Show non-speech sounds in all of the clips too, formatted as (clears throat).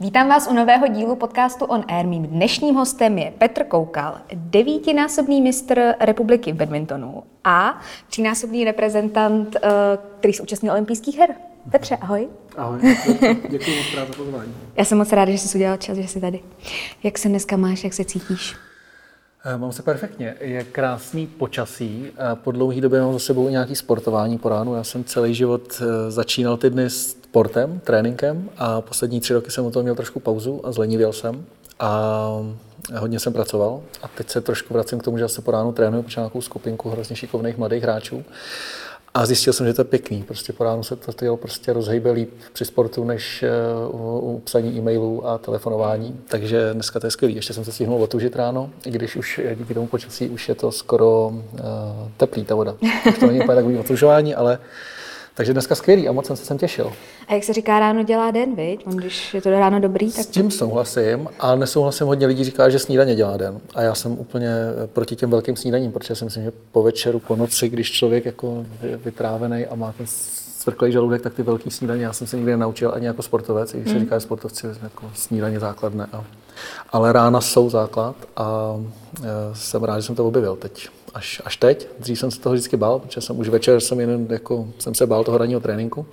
Vítám vás u nového dílu podcastu On Air. Mým dnešním hostem je Petr Koukal, devítinásobný mistr republiky v badmintonu a třínásobný reprezentant, eh, který se účastnil olympijských her. Petře, ahoj. Ahoj, děkuji moc za pozvání. Já jsem moc ráda, že jsi udělal čas, že jsi tady. Jak se dneska máš, jak se cítíš? Eh, Mám se perfektně. Je krásný počasí. Eh, Po dlouhé době mám za sebou nějaký sportování po ránu. Já jsem celý život eh, začínal ty dny sportem, tréninkem a poslední tři roky jsem o tom měl trošku pauzu a zlenivěl jsem. A hodně jsem pracoval a teď se trošku vracím k tomu, že se po ránu trénuju, protože nějakou skupinku hrozně šikovných mladých hráčů. A zjistil jsem, že to je pěkný. Prostě po ránu se to tělo prostě rozhejbe líp při sportu, než eh, u, u psaní e-mailů a telefonování. Takže dneska to je skvělý. Ještě jsem se stihnul otužit ráno, i když už eh, díky tomu počasí už je to skoro uh, teplý ta voda. Už to není úplně takový otužování, ale takže dneska skvělý a moc jsem se sem těšil. A jak se říká, ráno dělá den, viď? On, když je to ráno dobrý, tak... S tím souhlasím, ale nesouhlasím. Hodně lidí říká, že snídaně dělá den. A já jsem úplně proti těm velkým snídaním, protože si myslím, že po večeru, po noci, když člověk jako je vytrávený a má ten svrklý žaludek, tak ty velký snídaně já jsem se nikdy nenaučil ani jako sportovec, i když se říká, že sportovci jako snídaně základné. A, ale rána jsou základ a e, jsem rád, že jsem to objevil teď. Až, až teď. Dřív jsem se toho vždycky bál, protože jsem už večer jsem, jen, jako, jsem se bál toho ranního tréninku.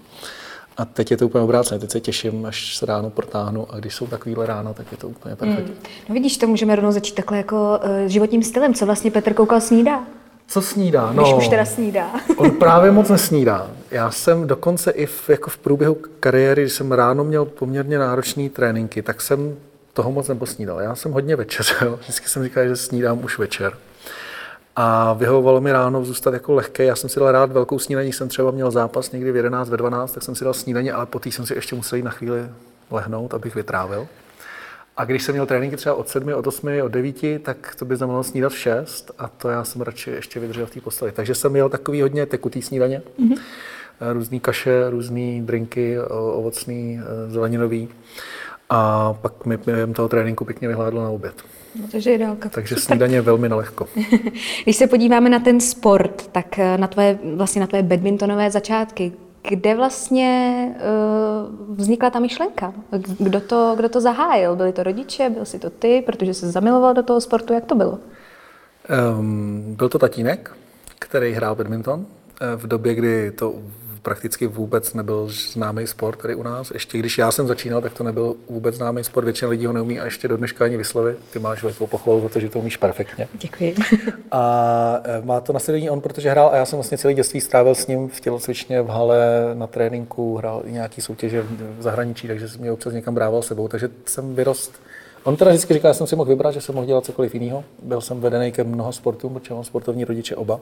A teď je to úplně obrácené. Teď se těším, až se ráno protáhnu a když jsou takovýhle ráno, tak je to úplně perfektní. No vidíš, to můžeme rovnou začít takhle jako uh, životním stylem. Co vlastně Petr Koukal snídá? Co snídá? Když už teda snídá. On právě moc nesnídá. Já jsem dokonce i v, jako v průběhu kariéry, když jsem ráno měl poměrně náročné tréninky, tak jsem toho moc neposnídal. Já jsem hodně večeřel. (laughs) Vždycky jsem říkal, že snídám už večer. A vyhovovalo mi ráno zůstat jako lehké. Já jsem si dal rád velkou snídaní, jsem třeba měl zápas někdy v 11, ve 12, tak jsem si dal snídaně, ale po té jsem si ještě musel jít na chvíli lehnout, abych vytrávil. A když jsem měl tréninky třeba od 7, od 8, od 9, tak to by znamenalo snídat v 6 a to já jsem radši ještě vydržel v té posteli. Takže jsem měl takový hodně tekutý snídaně. Mm-hmm. Různý kaše, různý drinky, o- ovocný, eh, zeleninový. A pak mi během toho tréninku pěkně vyhládlo na oběd. No, takže ideálka. Takže snídaně je velmi nalehko. (laughs) Když se podíváme na ten sport, tak eh, na tvoje, vlastně na tvoje badmintonové začátky, kde vlastně uh, vznikla ta myšlenka? Kdo to, kdo to zahájil? Byli to rodiče, byl si to ty, protože se zamiloval do toho sportu, jak to bylo? Um, byl to tatínek, který hrál badminton eh, v době, kdy to prakticky vůbec nebyl známý sport tady u nás. Ještě když já jsem začínal, tak to nebyl vůbec známý sport, většina lidí ho neumí a ještě do dneška ani vyslovit. Ty máš velkou pochvalu za to, že to umíš perfektně. Děkuji. (laughs) A eh, má to nasledení on, protože hrál a já jsem vlastně celý dětství strávil s ním v tělocvičně, v hale, na tréninku, hrál i nějaký soutěže v zahraničí, takže jsem mě občas někam brával sebou, takže jsem vyrost. On teda vždycky říkal, že jsem si mohl vybrat, že jsem mohl dělat cokoliv jiného. Byl jsem vedený ke mnoha sportům, protože mám sportovní rodiče oba.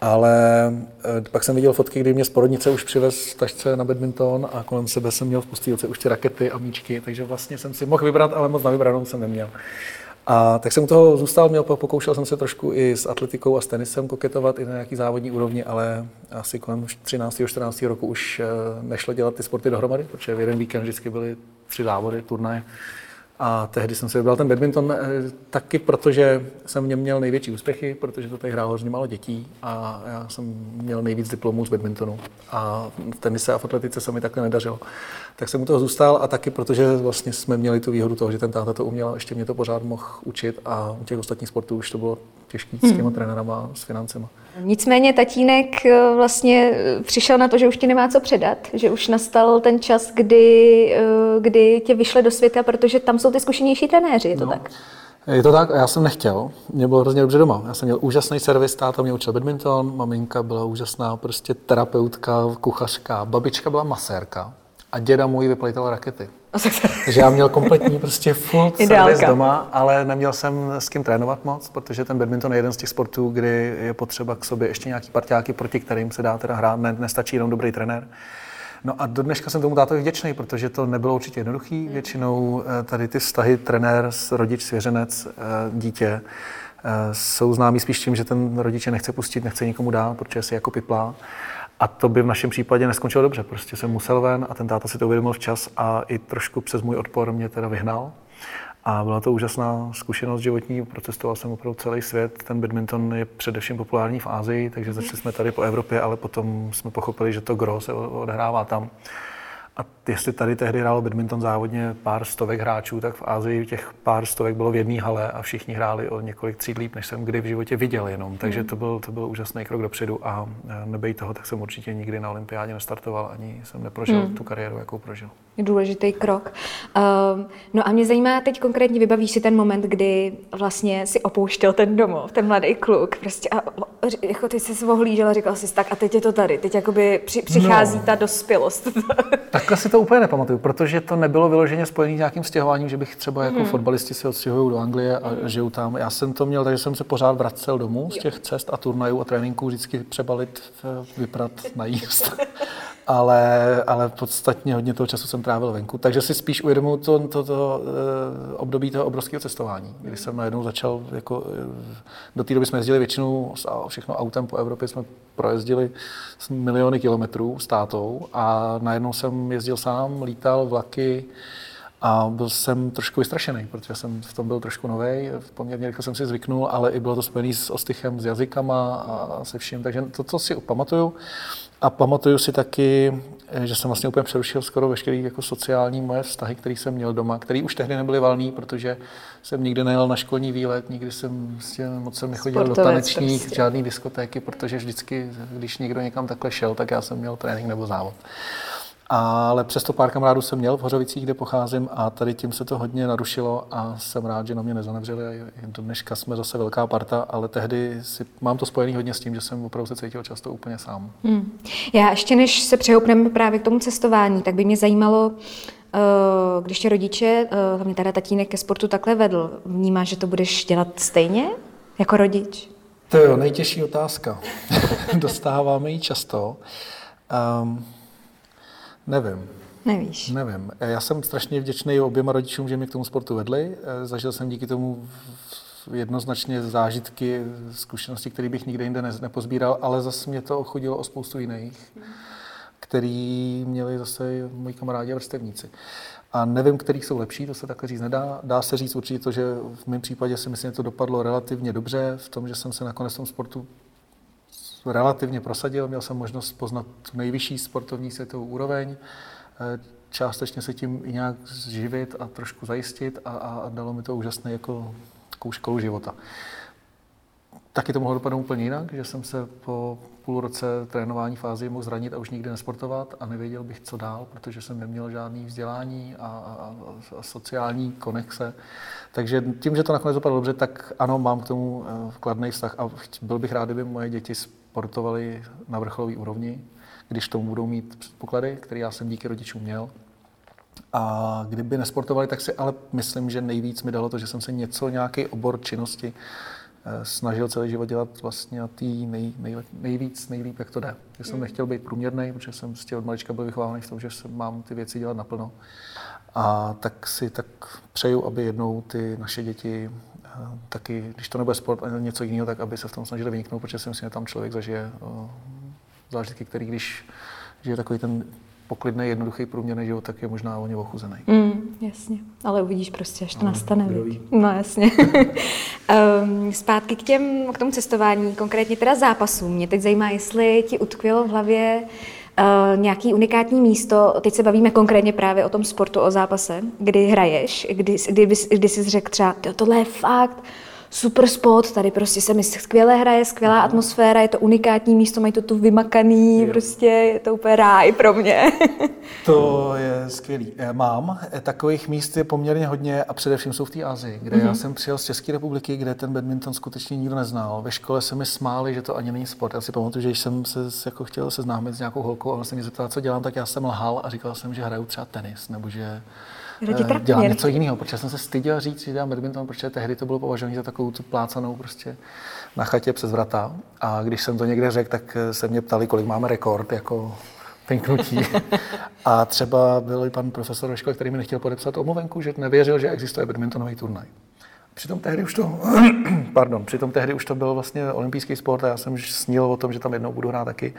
Ale eh, pak jsem viděl fotky, kdy mě z porodnice už přivez tašce na badminton a kolem sebe jsem měl v postýlce už ty rakety a míčky, takže vlastně jsem si mohl vybrat, ale moc na vybranou jsem neměl. A tak jsem u toho zůstal, měl, pokoušel jsem se trošku i s atletikou a s tenisem koketovat i na nějaký závodní úrovni, ale asi kolem 13. 14. roku už eh, nešlo dělat ty sporty dohromady, protože v jeden víkend vždycky byly tři závody, turnaje. A tehdy jsem si vybral ten badminton eh, taky, protože jsem v něm měl největší úspěchy, protože to tady hrálo hrozně málo dětí a já jsem měl nejvíc diplomů z badmintonu. A v tenise a v atletice se mi takhle nedařilo. Tak jsem u toho zůstal a taky, protože vlastně jsme měli tu výhodu toho, že ten táta to uměl ještě mě to pořád mohl učit a u těch ostatních sportů už to bylo těžké s těma trenérama, s financema. Nicméně tatínek eh, vlastně eh, přišel na to, že už ti nemá co předat, že už nastal ten čas, kdy, eh, kdy tě vyšle do světa, protože tam jsou ty zkušenější trenéři, je to No. tak? Je to tak, a já jsem nechtěl. Mě bylo hrozně dobře doma. Já jsem měl úžasný servis, táta mě učil badminton, maminka byla úžasná prostě terapeutka, kuchařka, babička byla masérka a děda můj vyplejtal rakety. Takže já měl kompletní prostě full (laughs) servis doma, ale neměl jsem s kým trénovat moc, protože ten badminton je jeden z těch sportů, kdy je potřeba k sobě ještě nějaký parťáky, proti kterým se dá teda hrát, ne, nestačí jenom dobrý trenér. No a do dneška jsem tomu tátovi vděčný, protože to nebylo určitě jednoduchý. Většinou eh, tady ty vztahy trenér, rodič, svěřenec, eh, dítě eh, jsou známí spíš tím, že ten rodič je nechce pustit, nechce nikomu dát, protože si jako piplá. A to by v našem případě neskončilo dobře. Prostě jsem musel ven a ten táta si to uvědomil včas a i trošku přes můj odpor mě teda vyhnal. A byla to úžasná zkušenost životní, procestoval jsem opravdu celý svět. Ten badminton je především populární v Ázii, takže začali jsme tady po Evropě, ale potom jsme pochopili, že to gro se odehrává tam. A jestli tady tehdy hrálo badminton závodně pár stovek hráčů, tak v Ázii těch pár stovek bylo v jedné hale a všichni hráli o několik tříd líp, než jsem kdy v životě viděl jenom. Takže Hmm. to byl, to byl úžasný krok dopředu a e, nebej toho, tak jsem určitě nikdy na olympiádě nestartoval, ani jsem neprožil Hmm. tu kariéru, jakou prožil. Důležitý krok. Um, no a mě zajímá teď konkrétně, vybavíš si ten moment, kdy vlastně si opouštěl ten domov, ten mladý kluk, prostě a jako ty jsi se ohlížel a říkal jsi tak a teď je to tady, teď jakoby při, přichází No. ta dospělost. (laughs) Takhle si to úplně nepamatuju, protože to nebylo vyloženě spojené s nějakým stěhováním, že bych třeba jako hmm. fotbalisti se odstěhují do Anglie a hmm. žiju tam. Já jsem to měl, takže jsem se pořád vracel domů z těch cest a turnajů a tréninků vždycky přebalit, v- vyprat, najíst. (laughs) ale, ale podstatně hodně toho času jsem trávil venku. Takže si spíš uvědomuji to, to, to eh, období toho obrovského cestování, kdy jsem najednou začal, jako, eh, do té doby jsme jezdili většinou všechno autem po Evropě, jsme projezdili miliony kilometrů s tátou a najednou jsem jezdil sám, lítal vlaky, a byl jsem trošku vystrašený, protože jsem v tom byl trošku nový, poměrně rychle jsem si zvyknul, ale i bylo to spojené s ostychem, s jazykama a se vším, takže to, co si pamatuju. A pamatuju si taky, že jsem vlastně úplně přerušil skoro veškerý jako sociální moje vztahy, které jsem měl doma, které už tehdy nebyly valný, protože jsem nikdy nejel na školní výlet, nikdy jsem vlastně moc jsem nechodil do Sportovec tanečních, prostě. žádný diskotéky, protože vždycky, když někdo někam takhle šel, tak já jsem měl trénink nebo závod. Ale přesto pár kamarádů jsem měl v Hořovicích, kde pocházím a tady tím se to hodně narušilo a jsem rád, že na mě nezanevřeli. a Do dneška jsme zase velká parta, ale tehdy si, mám to spojený hodně s tím, že jsem opravdu se cítil často úplně sám. Hmm. Já ještě než se přehoupneme právě k tomu cestování, tak by mě zajímalo, eh, když tě rodiče, eh, hlavně teda tatínek ke sportu takhle vedl, vnímáš, že to budeš dělat stejně jako rodič? To je nejtěžší otázka. (laughs) Dostáváme ji často. Um, nevím. Nevíš. Nevím. Já jsem strašně vděčný oběma rodičům, že mě k tomu sportu vedli. Eh, Zažil jsem díky tomu jednoznačně zážitky, zkušenosti, které bych nikde jinde ne- nepozbíral, ale zase mě to ochudilo o spoustu jiných, který měli zase moji kamarádi a vrstevníci. A nevím, který jsou lepší, to se takhle říct nedá. Dá se říct určitě to, že v mém případě si myslím, že to dopadlo relativně dobře, v tom, že jsem se nakonec v tom sportu relativně prosadil, měl jsem možnost poznat nejvyšší sportovní světovou úroveň, eh, částečně se tím i nějak živit a trošku zajistit a, a dalo mi to úžasné jako takovou školu života. Taky to mohlo dopadnout úplně jinak, že jsem se po půl roce trénování fázi mohl zranit a už nikdy nesportovat a nevěděl bych, co dál, protože jsem neměl žádný vzdělání a, a, a sociální konexe. Takže tím, že to nakonec dopadlo dobře, tak ano, mám k tomu eh, kladný vztah a byl bych rád, kdyby moje děti sportovaly na vrcholové úrovni, když tomu budou mít předpoklady, které já jsem díky rodičům měl. A kdyby nesportovali, tak si ale myslím, že nejvíc mi dalo to, že jsem se něco, nějaký obor činnosti eh, snažil celý život dělat vlastně na tý nej, nej, nejvíc, nejlíp, jak to jde. Že jsem nechtěl být průměrný, protože jsem prostě od malička byl vychovávaný v tom, že mám ty věci dělat naplno. A tak si tak přeju, aby jednou ty naše děti taky, když to nebude sport, ale něco jiného, tak aby se v tom snažili vyniknout, protože si myslím, že tam člověk zažije eh, zážitky, který když žije takový ten poklidný, jednoduchý, průměrný život, tak je možná o ně ochuzený. Mm, jasně, ale uvidíš prostě, až to No, nastane. kdo viď? ví. No jasně. (laughs) um, zpátky k, těm, k tomu cestování, konkrétně teda zápasům. Mě teď zajímá, jestli ti utkvělo v hlavě uh, nějaký unikátní místo, teď se bavíme konkrétně právě o tom sportu, o zápase, kdy hraješ, kdy, kdy, kdy jsi řekl třeba, "Tyjo, tohle je fakt super spot, tady prostě se mi skvěle hraje, skvělá atmosféra, je to unikátní místo, mají to tu vymakaný, Jo. prostě je to úplně ráj pro mě. (laughs) To je skvělý. Eh, Mám. Eh, Takových míst je poměrně hodně a především jsou v té Asii, kde mm-hmm. já jsem přijel z České republiky, kde ten badminton skutečně nikdo neznal. Ve škole se mi smáli, že to ani není sport. Já si pamatuju, že když jsem se jako chtěl seznámit s nějakou holkou a ona se mě zeptala, co dělám, tak já jsem lhal a říkal jsem, že hraju třeba tenis nebo že. Dělám něco jiného, protože jsem se styděl říct, že dělám badminton, protože tehdy to bylo považované za takovou tu plácanou prostě na chatě přes vrata. A když jsem to někde řekl, tak eh, se mě ptali, kolik máme rekord, jako pinknutí. (laughs) A třeba byl i pan profesor ve škole, který mi nechtěl podepsat omluvenku, že nevěřil, že existuje badmintonový turnaj. Přitom tehdy už to, (clears throat) pardon, přitom tehdy už to byl vlastně olympijský sport a já jsem snil o tom, že tam jednou budu hrát taky.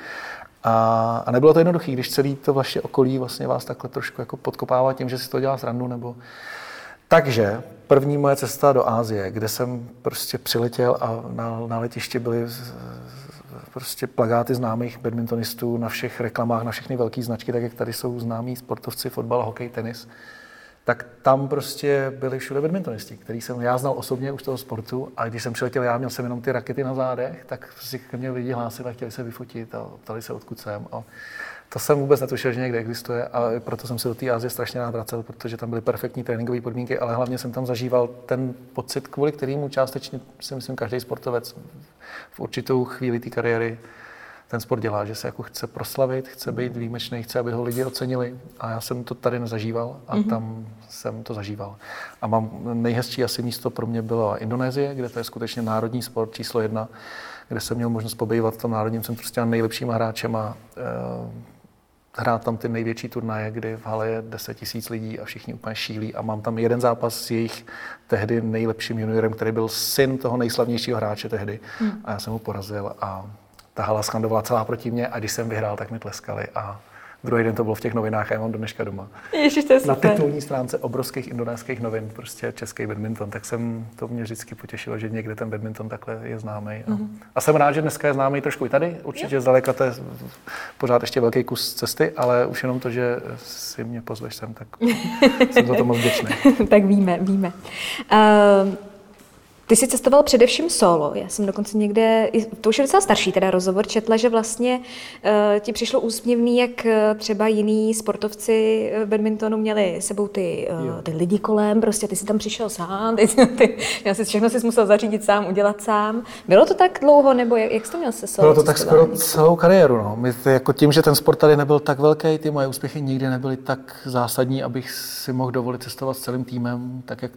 A, a nebylo to jednoduché, když celý to vaše okolí vlastně vás takhle trošku jako podkopává tím, že si to dělá srandu nebo... Takže první moje cesta do Ázie, kde jsem prostě přiletěl a na, na letišti byly prostě plagáty známých badmintonistů na všech reklamách, na všechny velké značky, tak jak tady jsou známí sportovci, fotbal, hokej, tenis, tak tam prostě byli všude badmintonisti, který jsem já znal osobně už toho sportu a když jsem přiletěl, já měl jsem jenom ty rakety na zádech, tak prostě ke mně lidi hlásili a chtěli se vyfotit a ptali se, odkud jsem. A to jsem vůbec netušil, že někde existuje a proto jsem se do té Asie strašně rád vracel, protože tam byly perfektní tréninkové podmínky, ale hlavně jsem tam zažíval ten pocit, kvůli kterému částečně si myslím každý sportovec v určitou chvíli té kariéry ten sport dělá, že se jako chce proslavit, chce být výjimečný, chce, aby ho lidi ocenili. A já jsem to tady nezažíval a mm-hmm. tam jsem to zažíval. A mám nejhezčí asi místo pro mě bylo Indonésie, kde to je skutečně národní sport číslo jedna, kde jsem měl možnost pobývat v tom národním centru s těmi nejlepšíma hráčema, eh, hrát tam ty největší turnaje, kdy v hale je 10 tisíc lidí a všichni úplně šílí a mám tam jeden zápas s jejich tehdy nejlepším juniorem, který byl syn toho nejslavnějšího hráče tehdy hmm. a já jsem ho porazil a ta hala skandovala celá proti mě a když jsem vyhrál, tak mi tleskali a druhý den to bylo v těch novinách a já mám do dneška doma. Ježiš, to je Na super. titulní stránce obrovských indonéských novin, prostě český badminton, tak jsem, to mě vždycky potěšilo, že někde ten badminton takhle je známý. A, Mhm. mm-hmm. a jsem rád, že dneska je známý trošku i tady, určitě zdaleka to je pořád ještě velký kus cesty, ale už jenom to, že si mě pozveš sem, tak (laughs) jsem za to moc vděčný. tak víme, víme. Uh, ty jsi cestoval především solo. Já jsem dokonce někde, to už je docela starší teda rozhovor, četla, že vlastně uh, ti přišlo úsměvný, jak eh, třeba jiní sportovci eh, badmintonu měli sebou ty, uh, ty lidi kolem, prostě ty jsi tam přišel sám, (laughs) ty, ty, já si všechno si musel zařídit sám, udělat sám. Bylo to tak dlouho, nebo jak, jak jsi to měl se solo Bylo to tak skoro celou kariéru. No. My jako tím, že ten sport tady nebyl tak velký, ty moje úspěchy nikdy nebyly tak zásadní, abych si mohl dovolit cestovat s celým týmem, tak jak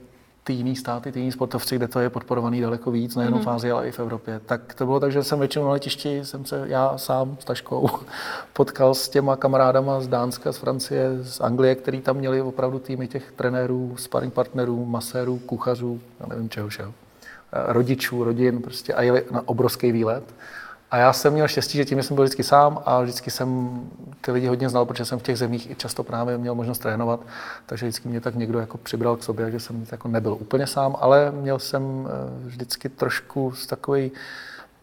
ty jiný státy, ty jiní sportovci, kde to je podporovaný daleko víc, nejenom mm-hmm. v Ázii, ale i v Evropě. Tak to bylo tak, že jsem většinou na letišti, jsem se já sám s taškou (laughs) potkal s těma kamarádama z Dánska, z Francie, z Anglie, který tam měli opravdu týmy těch trenérů, sparring partnerů, masérů, kuchařů, já nevím čeho všeho rodičů, rodin prostě a jeli na obrovský výlet. A já jsem měl štěstí, že tím jsem byl vždycky sám a vždycky jsem ty lidi hodně znal, protože jsem v těch zemích i často právě měl možnost trénovat, takže vždycky mě tak někdo jako přibral k sobě, že jsem jako nebyl úplně sám, ale měl jsem eh, vždycky trošku z takový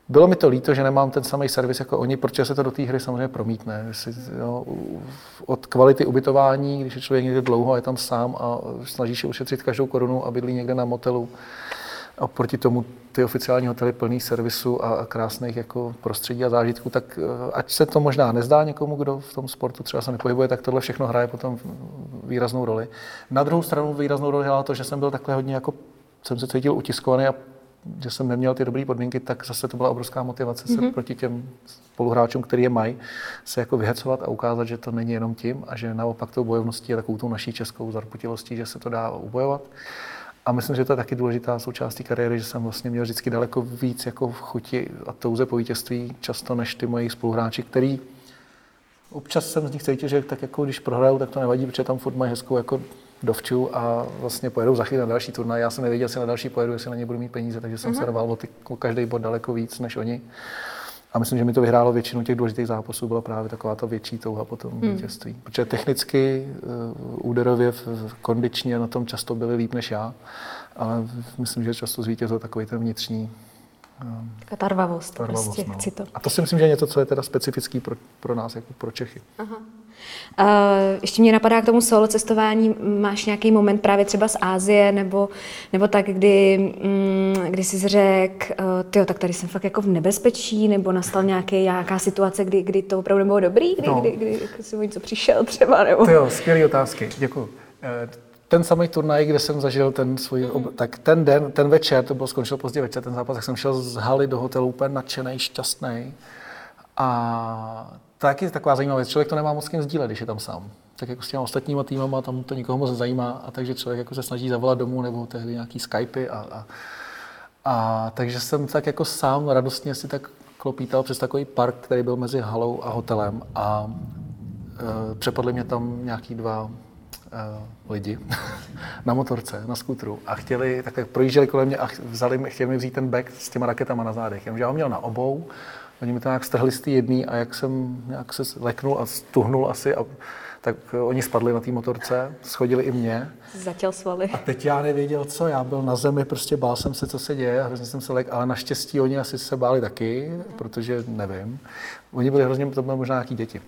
bylo mi to líto, že nemám ten samý servis jako oni, protože se to do té hry samozřejmě promítne. Jestli, jo, od kvality ubytování, když je člověk někde dlouho a je tam sám a snaží se ušetřit každou korunu a bydlí někde na motelu, a proti tomu ty oficiální hotely plný servisu a, a krásných jako prostředí a zážitků, tak eh, ať se to možná nezdá někomu, kdo v tom sportu třeba se nepohybuje, tak tohle všechno hraje potom výraznou roli. Na druhou stranu výraznou roli hrálo to, že jsem byl takhle hodně jako, jsem se cítil utiskovaný a že jsem neměl ty dobré podmínky, tak zase to byla obrovská motivace se mm-hmm. proti těm spoluhráčům, který je mají, se jako vyhecovat a ukázat, že to není jenom tím a že naopak tou bojovností je takovou tou naší českou zarputilostí, že se to dá ubojovat. A myslím, že to je taky důležitá součást té kariéry, že jsem vlastně měl vždycky daleko víc jako v chuti a touze po vítězství často než ty moji spoluhráči, který občas jsem z nich cítil, že tak jako když prohrajou, tak to nevadí, protože tam furt mají hezkou jako dovču a vlastně pojedou za chvíli na další turnaj. Já jsem nevěděl, jestli na další pojedu, jestli na ně budu mít peníze, takže jsem mm-hmm. se rval o, ty, o každý bod daleko víc než oni. A myslím, že mi to vyhrálo většinu těch důležitých zápasů, byla právě taková ta větší touha po tom hmm. vítězství. Protože technicky, uh, úderově, kondičně na tom často byli líp než já, ale myslím, že často zvítězil takový ten vnitřní Taková ta rvavost, rvavost, prostě, no. chci to. A to si myslím, že je něco, co je teda specifický pro, pro nás, jako pro Čechy. Uh, ještě mě napadá k tomu solo cestování, máš nějaký moment právě třeba z Ázie, nebo, nebo tak, kdy, mm, kdy jsi řekl, uh, tyjo, tak tady jsem fakt jako v nebezpečí, nebo nastal nějaký, nějaká situace, kdy, kdy to opravdu nebylo dobrý, kdy, No. kdy, kdy, kdy jsi o něco přišel třeba, nebo... To jo, skvělé otázky, děkuji. Ten samý turnaj, kde jsem zažil ten svůj, ob... tak ten den, ten večer, to bylo skončilo pozdě večer, ten zápas, tak jsem šel z haly do hotelu úplně nadšený, šťastný. A taky taková zajímavá věc, člověk to nemá moc s kým sdílet, když je tam sám. Tak jako s těma ostatníma týmama, tam to nikoho moc zajímá, a takže člověk jako se snaží zavolat domů, nebo tehdy nějaký Skypey a, a, a takže jsem tak jako sám radostně si tak klopítal přes takový park, který byl mezi halou a hotelem. A e, přepadli mě tam nějaký dva e, lidi (laughs) na motorce, na skutru. A chtěli, tak, tak projížděli kolem mě a vzali, chtěli mi vzít ten bag s těma raketama na zádech, jenomže já ho měl na obou, oni mi to nějak strhli z té jedný a jak jsem nějak se leknul a stuhnul asi a tak eh, oni spadli na té motorce, schodili i mě. Zatěl svaly. A teď já nevěděl, co, já byl na zemi, prostě bál jsem se, co se děje, hrozně jsem se lek, ale naštěstí oni asi se báli taky, protože nevím. Oni byli hrozně, to byly možná nějaký děti.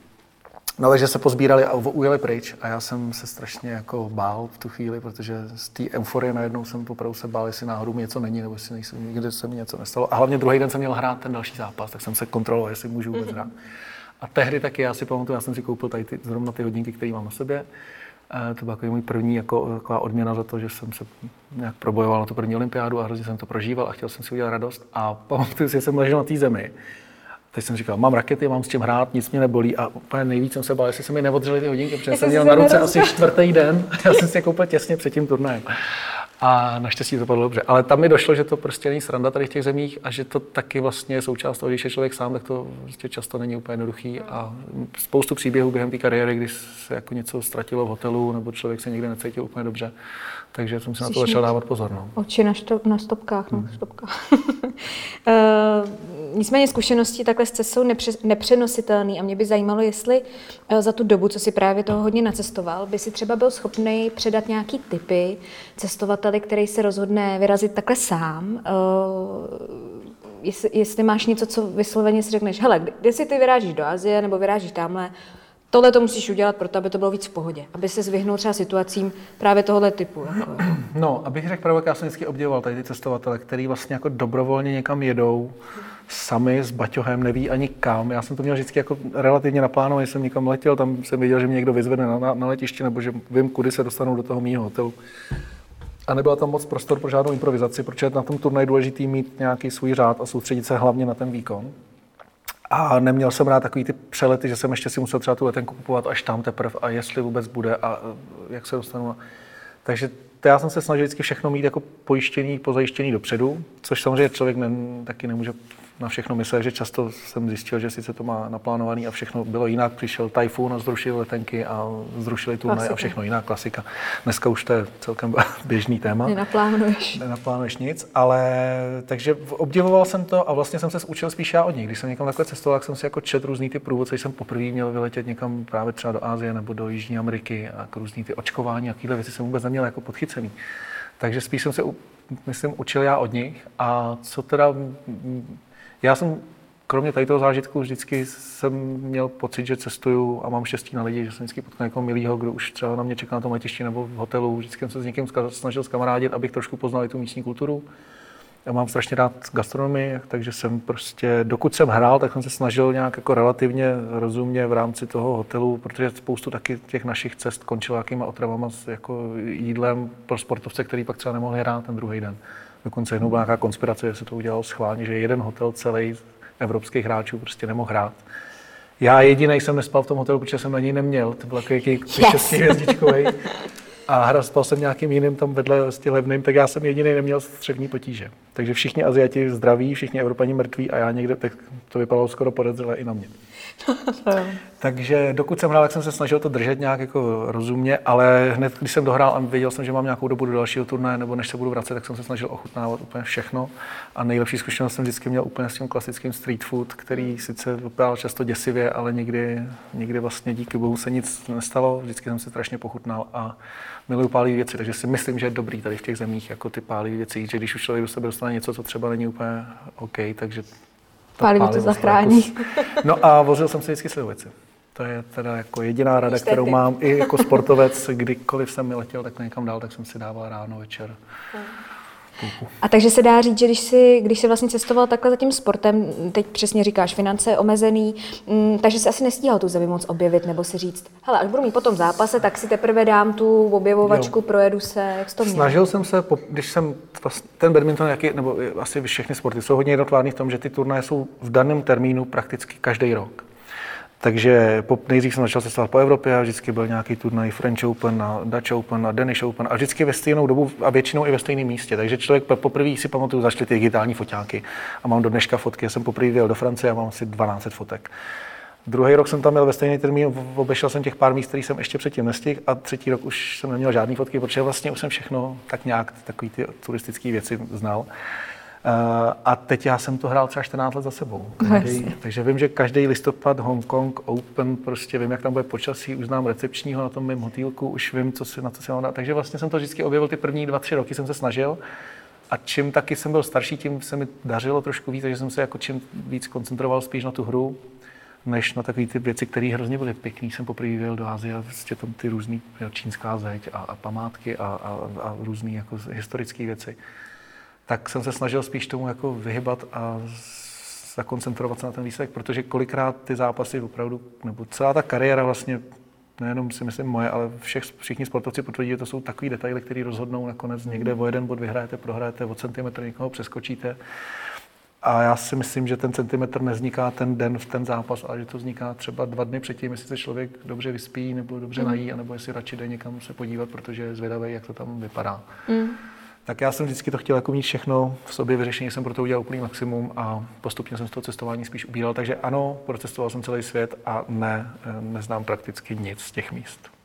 No takže se pozbírali a ujeli pryč a já jsem se strašně jako bál v tu chvíli, protože z té euforie najednou jsem opravdu se bál, jestli náhodou mi něco není, nebo jestli nejsem, někde se mi něco nestalo. A hlavně druhý den jsem měl hrát ten další zápas, tak jsem se kontroloval, jestli můžu vůbec hrát. A tehdy taky já si pamatuju, já jsem si koupil tady ty, zrovna ty hodinky, které mám na sobě. E, to byl jako můj první jako, taková odměna za to, že jsem se nějak probojoval na tu první olympiádu a hrozně jsem to prožíval a chtěl jsem si udělat radost. A pamatuju si, že jsem ležel na té zemi Teď jsem říkal, mám rakety, mám s čím hrát, nic mě nebolí a úplně nejvíc jsem se bál, jestli se mi neodřeli ty hodinky, protože jsem měl na ruce asi čtvrtý den. (laughs) Já jsem si je koupil těsně před tím turnajem. A naštěstí to padlo dobře. Ale tam mi došlo, že to prostě není sranda tady v těch zemích a že to taky vlastně je součást toho, když je člověk sám, tak to prostě často není úplně jednoduchý. A spoustu příběhů během té kariéry, kdy se jako něco ztratilo v hotelu nebo člověk se někde necítil úplně dobře. Takže jsem si na to začal dávat pozor. No. Oči na, štop, na stopkách. No, hmm. stopkách. uh, (laughs) nicméně zkušenosti takhle s cestou nepře, nepřenositelný a mě by zajímalo, jestli uh, za tu dobu, co si právě toho hodně nacestoval, by si třeba byl schopný předat nějaký typy cestovateli, který se rozhodne vyrazit takhle sám. Uh, jestli, jestli máš něco, co vysloveně si řekneš, hele, kde si ty vyrážíš do Azie nebo vyrážíš tamhle, tohle to musíš udělat, proto aby to bylo víc v pohodě, aby se zvyhnul třeba situacím právě tohohle typu. Jako. (clears throat) No, abych řekl pravdu, já jsem vždycky obdivoval tady ty cestovatele, který vlastně jako dobrovolně někam jedou, sami s baťohem, neví ani kam. Já jsem to měl vždycky jako relativně naplánované, jsem někam letěl, tam jsem věděl, že mě někdo vyzvedne na, na, na letiště, nebo že vím, kudy se dostanu do toho mýho hotelu. A nebyla tam moc prostor pro žádnou improvizaci, protože na tom turnaji důležitý mít nějaký svůj řád a soustředit se hlavně na ten výkon. A neměl jsem rád takový ty přelety, že jsem ještě si musel třeba tu letenku kupovat až tam teprve a jestli vůbec bude a jak se dostanu. Takže to já jsem se snažil vždycky všechno mít jako pojištěný, pozajištěný dopředu, což samozřejmě člověk ne, taky nemůže na všechno myslel, že často jsem zjistil, že sice to má naplánovaný a všechno bylo jinak. Přišel tajfun a zrušil letenky a zrušili turnaj a všechno jinak, klasika. Dneska už to je celkem (laughs) běžný téma. Nenaplánuješ. Nenaplánuješ nic, ale takže obdivoval jsem to a vlastně jsem se učil spíš já od nich. Když jsem někam takhle cestoval, tak jsem si jako čet různý ty průvodce, jsem poprvé měl vyletět někam právě třeba do Ázie nebo do Jižní Ameriky a různý ty očkování a takové věci jsem vůbec neměl jako podchycený. Takže spíš jsem se, myslím, učil já od nich. A co teda já jsem, kromě tady toho zážitku, vždycky jsem měl pocit, že cestuju a mám štěstí na lidi, že jsem vždycky potkal někoho milého, kdo už třeba na mě čeká na tom letišti nebo v hotelu. Vždycky jsem se s někým snažil skamarádit, abych trošku poznal i tu místní kulturu. Já mám strašně rád gastronomii, takže jsem prostě, dokud jsem hrál, tak jsem se snažil nějak jako relativně rozumně v rámci toho hotelu, protože spoustu taky těch našich cest končilo jakýma otravama s jako jídlem pro sportovce, který pak třeba nemohli hrát ten druhý den. Dokonce jednou byla nějaká konspirace, že se to udělalo schválně, že jeden hotel celý evropských hráčů prostě nemohl hrát. Já jediný jsem nespal v tom hotelu, protože jsem na něj neměl. To byl takový yes. hvězdičkový. A hra spal jsem nějakým jiným tam vedle s levným, tak já jsem jediný neměl střevní potíže. Takže všichni Aziati zdraví, všichni Evropani mrtví a já někde, tak to vypadalo skoro podezřele i na mě. (laughs) Takže dokud jsem hrál, tak jsem se snažil to držet nějak jako rozumně, ale hned, když jsem dohrál a věděl jsem, že mám nějakou dobu do dalšího turnaje, nebo než se budu vracet, tak jsem se snažil ochutnávat úplně všechno. A nejlepší zkušenost jsem vždycky měl úplně s tím klasickým street food, který sice vypadal často děsivě, ale nikdy, nikdy vlastně díky bohu se nic nestalo. Vždycky jsem se strašně pochutnal a miluju pálí věci, takže si myslím, že je dobrý tady v těch zemích jako ty pálí věci, že když už člověk do sebe dostane něco, co třeba není úplně OK, takže Pálivý to zachrání. Jako, (laughs) no a vozil jsem si vždycky slivovici. To je teda jako jediná rada, kterou mám i jako sportovec, kdykoliv jsem mi letěl tak někam dál, tak jsem si dával ráno, večer. Hmm. A takže se dá říct, že když jsi, když jsi vlastně cestoval takhle za tím sportem, teď přesně říkáš, finance omezený, m, mm, takže si asi nestíhal tu zemi moc objevit, nebo si říct, hele, až budu mít potom zápase, tak si teprve dám tu objevovačku, jo. projedu se, jak to měl? Snažil jsem se, když jsem, ten badminton, jaký, nebo asi všechny sporty, jsou hodně jednotvárný v tom, že ty turnaje jsou v daném termínu prakticky každý rok. Takže nejdřív jsem začal cestovat po Evropě a vždycky byl nějaký turnaj French Open a Dutch Open a Danish Open a vždycky ve stejnou dobu a většinou i ve stejném místě. Takže člověk poprvé si pamatuju, zašly ty digitální foťáky a mám do dneška fotky. Já jsem poprvé vyjel do Francie a mám asi 12 fotek. Druhý rok jsem tam měl ve stejný termín, obešel jsem těch pár míst, který jsem ještě předtím nestihl a třetí rok už jsem neměl žádný fotky, protože vlastně už jsem všechno tak nějak takový ty turistické věci znal. A teď já jsem to hrál třeba 14 let za sebou. No, Každý, jasně. takže vím, že každý listopad Hongkong Open, prostě vím, jak tam bude počasí, už znám recepčního na tom mém hotýlku, už vím, co si, na co si mám dát. Takže vlastně jsem to vždycky objevil ty první dva, tři roky, jsem se snažil. A čím taky jsem byl starší, tím se mi dařilo trošku víc, takže jsem se jako čím víc koncentroval spíš na tu hru, než na takové ty věci, které hrozně byly pěkné. Jsem poprvé vyjel do Asie a prostě tam ty různé čínská zeď a, a památky a, a, a různé jako historické věci. Tak jsem se snažil spíš tomu jako vyhybat a zakoncentrovat se na ten výsledek, protože kolikrát ty zápasy opravdu, nebo celá ta kariéra vlastně, nejenom si myslím moje, ale všech, všichni sportovci potvrdí, že to jsou takový detaily, které rozhodnou nakonec někde o jeden bod vyhrajete, prohrajete, o centimetr někoho přeskočíte. A já si myslím, že ten centimetr nevzniká ten den v ten zápas, ale že to vzniká třeba dva dny předtím, jestli se člověk dobře vyspí nebo dobře nají, anebo jestli radši jde někam se podívat, protože je zvědavý, jak to tam vypadá. Mm. Tak já jsem vždycky to chtěl jako mít všechno v sobě vyřešené, jsem pro to udělal úplný maximum a postupně jsem z toho cestování spíš ubíral. Takže ano, procestoval jsem celý svět a ne, eh, neznám prakticky nic z těch míst.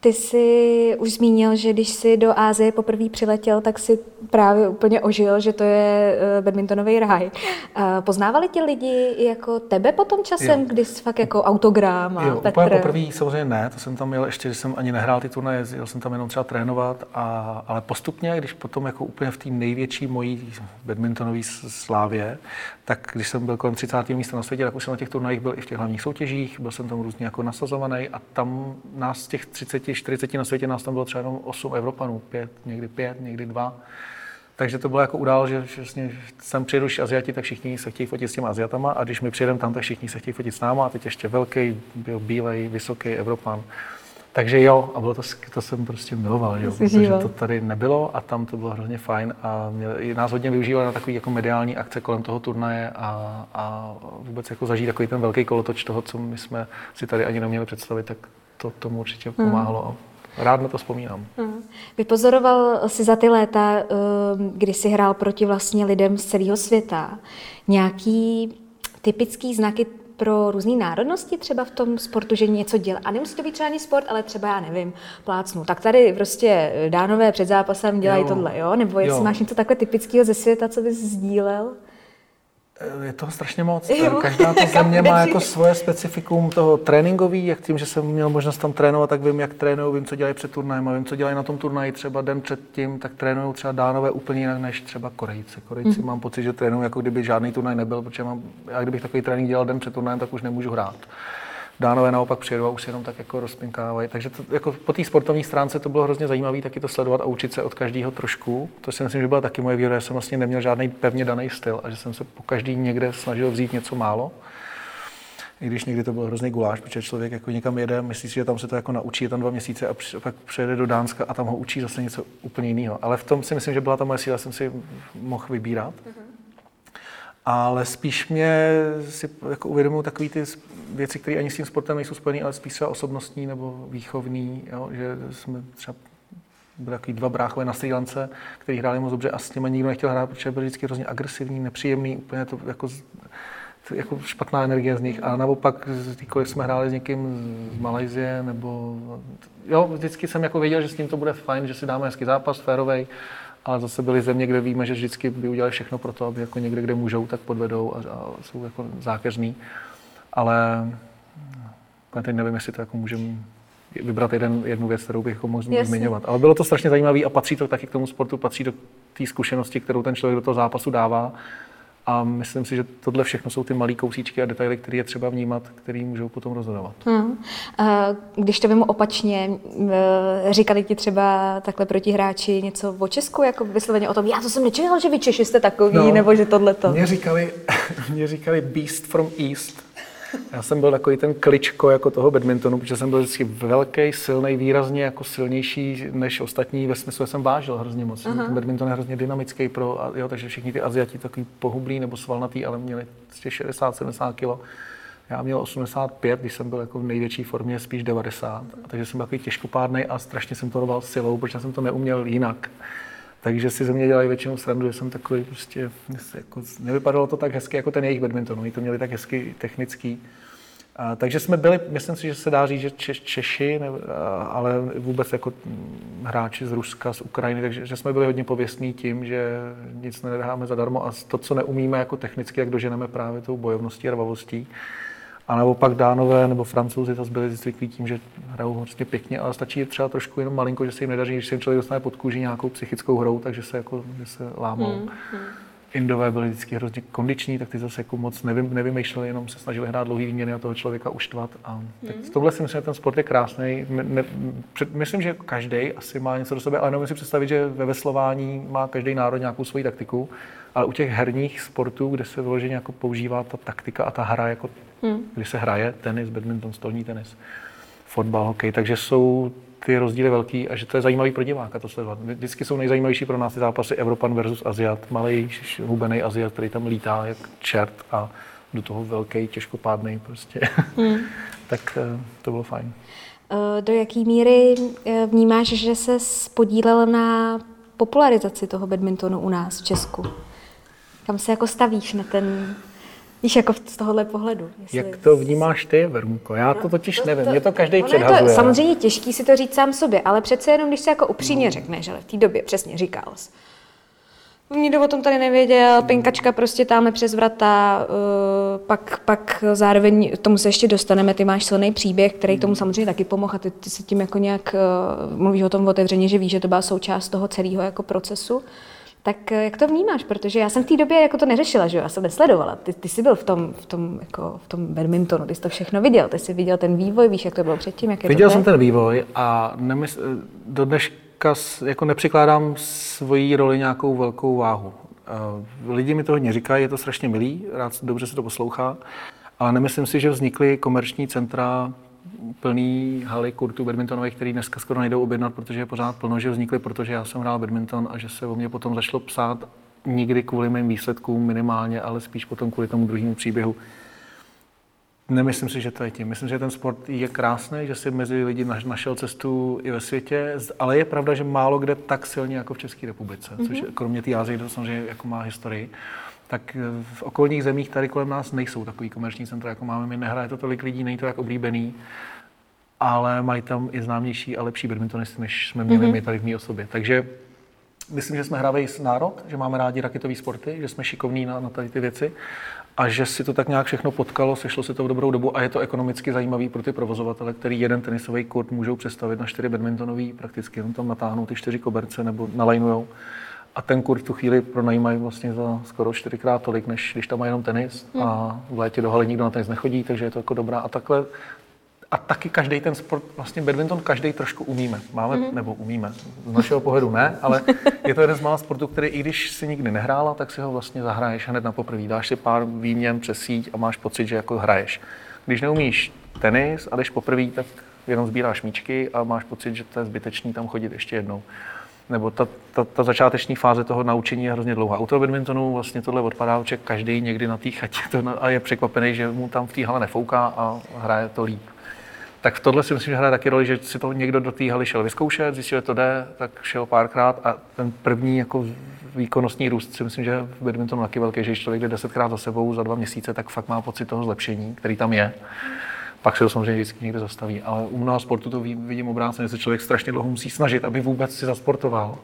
Ty jsi už zmínil, že když jsi do Ázie poprvé přiletěl, tak si právě úplně ožil, že to je eh, badmintonový ráj. Eh, Poznávali tě lidi jako tebe potom časem, Jo. kdy jsi fakt jako autogram a Jo, Petr? úplně poprvé samozřejmě ne, to jsem tam jel ještě, že jsem ani nehrál ty turnaje, jel jsem tam jenom třeba trénovat, a, ale postupně, když potom jako úplně v té největší mojí badmintonové slávě, tak když jsem byl kolem 30. místa na světě, tak už jsem na těch turnajích byl i v těch hlavních soutěžích, byl jsem tam různě jako nasazovaný a tam nás těch 30, 40 na světě nás tam bylo třeba jenom 8 Evropanů, 5, někdy 5, někdy 2. Takže to bylo jako udál, že vlastně sem přijedu už Aziati, tak všichni se chtějí fotit s těma Aziatama a když my přijedeme tam, tak všichni se chtějí fotit s náma a teď ještě velký, byl bílej, vysoký Evropan. Takže jo, a bylo to, to jsem prostě miloval, že jo, protože to tady nebylo a tam to bylo hrozně fajn a měli, nás hodně využívali na takové jako mediální akce kolem toho turnaje a, a vůbec jako zažít takový ten velký kolotoč toho, co my jsme si tady ani neměli představit, tak to tomu určitě pomáhalo a rád na to vzpomínám. Mhm. Vypozoroval si za ty léta, eh, kdy jsi hrál proti vlastně lidem z celého světa, nějaký typický znaky pro různé národnosti třeba v tom sportu, že něco dělá. A nemusí to být třeba ani sport, ale třeba já nevím, plácnu. Tak tady prostě dánové před zápasem dělají Jo. tohle, jo? Nebo jestli Jo. máš něco takhle typického ze světa, co bys sdílel? Je toho strašně moc. Jo. Každá ta (laughs) země má jako svoje specifikum toho tréninkový, jak tím, že jsem měl možnost tam trénovat, tak vím, jak trénují, vím, co dělají před turnajem a vím, co dělají na tom turnaji třeba den předtím, tak trénují třeba dánové úplně jinak než třeba Korejci. Korejci mm. mám pocit, že trénují, jako kdyby žádný turnaj nebyl, protože mám, já kdybych takový trénink dělal den před turnajem, tak už nemůžu hrát. Dánové naopak přijedou a už se jenom tak jako rozpinkávají. Takže to, jako po té sportovní stránce to bylo hrozně zajímavé taky to sledovat a učit se od každého trošku. To si myslím, že byla taky moje výhoda, že jsem vlastně neměl žádný pevně daný styl a že jsem se po každý někde snažil vzít něco málo. I když někdy to byl hrozný guláš, protože člověk jako někam jede, myslí si, že tam se to jako naučí, je tam dva měsíce a pak přijede do Dánska a tam ho učí zase něco úplně jiného. Ale v tom si myslím, že byla ta moje síla, jsem si mohl vybírat. Ale spíš mě si jako uvědomuji takové ty věci, které ani s tím sportem nejsou spojené, ale spíš třeba osobnostní nebo výchovný, jo? že jsme třeba byli takový dva bráchové na Sri Lance, kteří hráli moc dobře a s těmi nikdo nechtěl hrát, protože byli vždycky hrozně agresivní, nepříjemný, úplně to jako, jako špatná energie z nich. A naopak, kdykoliv jsme hráli s někým z Malajzie, nebo jo, vždycky jsem jako věděl, že s ním to bude fajn, že si dáme hezký zápas, férovej, ale zase byly země, kde víme, že vždycky by udělali všechno pro to, aby jako někde, kde můžou, tak podvedou a, a jsou jako zákeřní. Ale úplně teď nevím, jestli to jako můžeme vybrat jeden, jednu věc, kterou bych jako mohl Jasně. zmiňovat. Ale bylo to strašně zajímavé a patří to taky k tomu sportu, patří do té zkušenosti, kterou ten člověk do toho zápasu dává. A myslím si, že tohle všechno jsou ty malé kousíčky a detaily, které je třeba vnímat, které můžou potom rozhodovat. Hmm. A Když to vemu opačně, eh, říkali ti třeba takhle protihráči něco o Česku, jako vysloveně o tom, já to jsem nečekal, že vy Češi jste takový, No. nebo že tohleto. Mě říkali, (laughs) mě říkali Beast from East. Já jsem byl takový ten kličko jako toho badmintonu, protože jsem byl vždycky velký, silný, výrazně jako silnější než ostatní, ve smyslu, že jsem vážil hrozně moc. Ten badminton je hrozně dynamický, pro, a jo, takže všichni ty Aziati takový pohublí nebo svalnatý, ale měli 60-70 kg. Já měl 85, když jsem byl jako v největší formě, spíš 90. A takže jsem byl takový těžkopádný a strašně jsem to roval silou, protože jsem to neuměl jinak. Takže si ze mě dělají většinou srandu, že jsem takový prostě, jako, nevypadalo to tak hezky jako ten jejich badminton, oni to měli tak hezky technický. A, takže jsme byli, myslím si, že se dá říct, že Češ, Češi, ne, ale vůbec jako mm, hráči z Ruska, z Ukrajiny, takže že jsme byli hodně pověstní tím, že nic nedáme zadarmo a to, co neumíme jako technicky, jak doženeme právě tou bojovností a rvavostí. A nebo pak Dánové nebo Francouzi to byli zvyklí tím, že hrajou prostě pěkně, ale stačí třeba trošku jenom malinko, že se jim nedaří, že se jim člověk dostane pod kůži nějakou psychickou hrou, takže se, jako, že se lámou. Hmm, hmm. Indové byli vždycky hrozně kondiční, tak ty zase jako moc nevy, nevymýšleli, jenom se snažili hrát dlouhý výměny a toho člověka uštvat. A tak v tomhle si myslím, že ten sport je krásný. Ne, před, myslím, že každý asi má něco do sebe, ale nemůžu si představit, že ve veslování má každý národ nějakou svoji taktiku. Ale u těch herních sportů, kde se vyloženě jako používá ta taktika a ta hra, jako, hmm. kdy se hraje tenis, badminton, stolní tenis, fotbal, hokej, takže jsou ty rozdíly velký a že to je zajímavý pro diváka to sledovat. Vždycky jsou nejzajímavější pro nás ty zápasy Evropan versus Aziat, malý hubený Aziat, který tam lítá jak čert a do toho velký, těžkopádný prostě. Hmm. (laughs) tak eh, to bylo fajn. Eh, do jaké míry eh, vnímáš, že se podílel na popularizaci toho badmintonu u nás v Česku? Kam se jako stavíš na ten Víš, jako z tohohle pohledu. Jestli... Jak to vnímáš ty, Vermuko? Já to totiž no, nevím, to, mě to každý předhazuje. Je to samozřejmě těžký si to říct sám sobě, ale přece jenom, když se jako upřímně no. řekneš, ale v té době přesně říkal jsi. Nikdo o tom tady nevěděl, pinkačka prostě táme přes vrata, uh, pak, pak zároveň tomu se ještě dostaneme, ty máš silný příběh, který tomu samozřejmě taky pomohl a ty, ty se tím jako nějak uh, mluvíš o tom otevřeně, že víš, že to byla součást toho celého jako procesu. Tak eh, jak to vnímáš? Protože já jsem v té době jako to neřešila, že jo? Já jsem nesledovala. Ty, ty jsi byl v tom, v tom, jako, v tom badmintonu, ty jsi to všechno viděl. Ty jsi viděl ten vývoj, víš, jak to bylo předtím, jak je Viděl to jsem ten vývoj a nemysl, do dneška jako nepřikládám svojí roli nějakou velkou váhu. Eh, lidi mi to hodně říkají, je to strašně milý, rád, dobře se to poslouchá, ale nemyslím si, že vznikly komerční centra plný haly kurtů badmintonových, který dneska skoro nejdou objednat, protože je pořád plno, že vznikly, protože já jsem hrál badminton a že se o mě potom začalo psát nikdy kvůli mým výsledkům minimálně, ale spíš potom kvůli tomu druhému příběhu. Nemyslím si, že to je tím. Myslím, že ten sport je krásný, že si mezi lidi našel cestu i ve světě, ale je pravda, že málo kde tak silně jako v České republice, mm-hmm. což mhm. kromě té Ázie to samozřejmě jako má historii tak v okolních zemích tady kolem nás nejsou takový komerční centra, jako máme my. Nehraje to tolik lidí, není to tak oblíbený, ale mají tam i známější a lepší badmintonisty, než jsme měli mm-hmm. my tady v mé osobě. Takže myslím, že jsme hravý národ, že máme rádi raketové sporty, že jsme šikovní na, na tady ty věci a že si to tak nějak všechno potkalo, sešlo se to v dobrou dobu a je to ekonomicky zajímavý pro ty provozovatele, který jeden tenisový kurt můžou přestavit na čtyři badmintonový, prakticky jenom tam natáhnou ty čtyři koberce nebo nalajnujou a ten kurz tu chvíli pronajímají vlastně za skoro čtyřikrát tolik, než když tam má jenom tenis hmm. a v létě do haly nikdo na tenis nechodí, takže je to jako dobrá. A takhle a taky každý ten sport, vlastně badminton každý trošku umíme. Máme, mm-hmm. nebo umíme, z našeho pohledu ne, ale (laughs) je to jeden z mála sportů, který i když si nikdy nehrála, tak si ho vlastně zahraješ hned na poprvé. Dáš si pár výměn přes síť a máš pocit, že jako hraješ. Když neumíš tenis a jdeš poprvé, tak jenom sbíráš míčky a máš pocit, že to je zbytečný tam chodit ještě jednou nebo ta, ta, ta začáteční fáze toho naučení je hrozně dlouhá. U toho badmintonu vlastně tohle odpadá, protože každý někdy na té chatě to a je překvapený, že mu tam v té hale nefouká a hraje to líp. Tak v tohle si myslím, že hraje taky roli, že si to někdo do té haly šel vyzkoušet, zjistil, že to jde, tak šel párkrát a ten první jako výkonnostní růst si myslím, že v badmintonu taky velký, že když člověk jde desetkrát za sebou za dva měsíce, tak fakt má pocit toho zlepšení, který tam je. Pak se to samozřejmě vždycky někde zastaví. Ale u mnoha sportu to vidím obráceně, že se člověk strašně dlouho musí snažit, aby vůbec si zasportoval.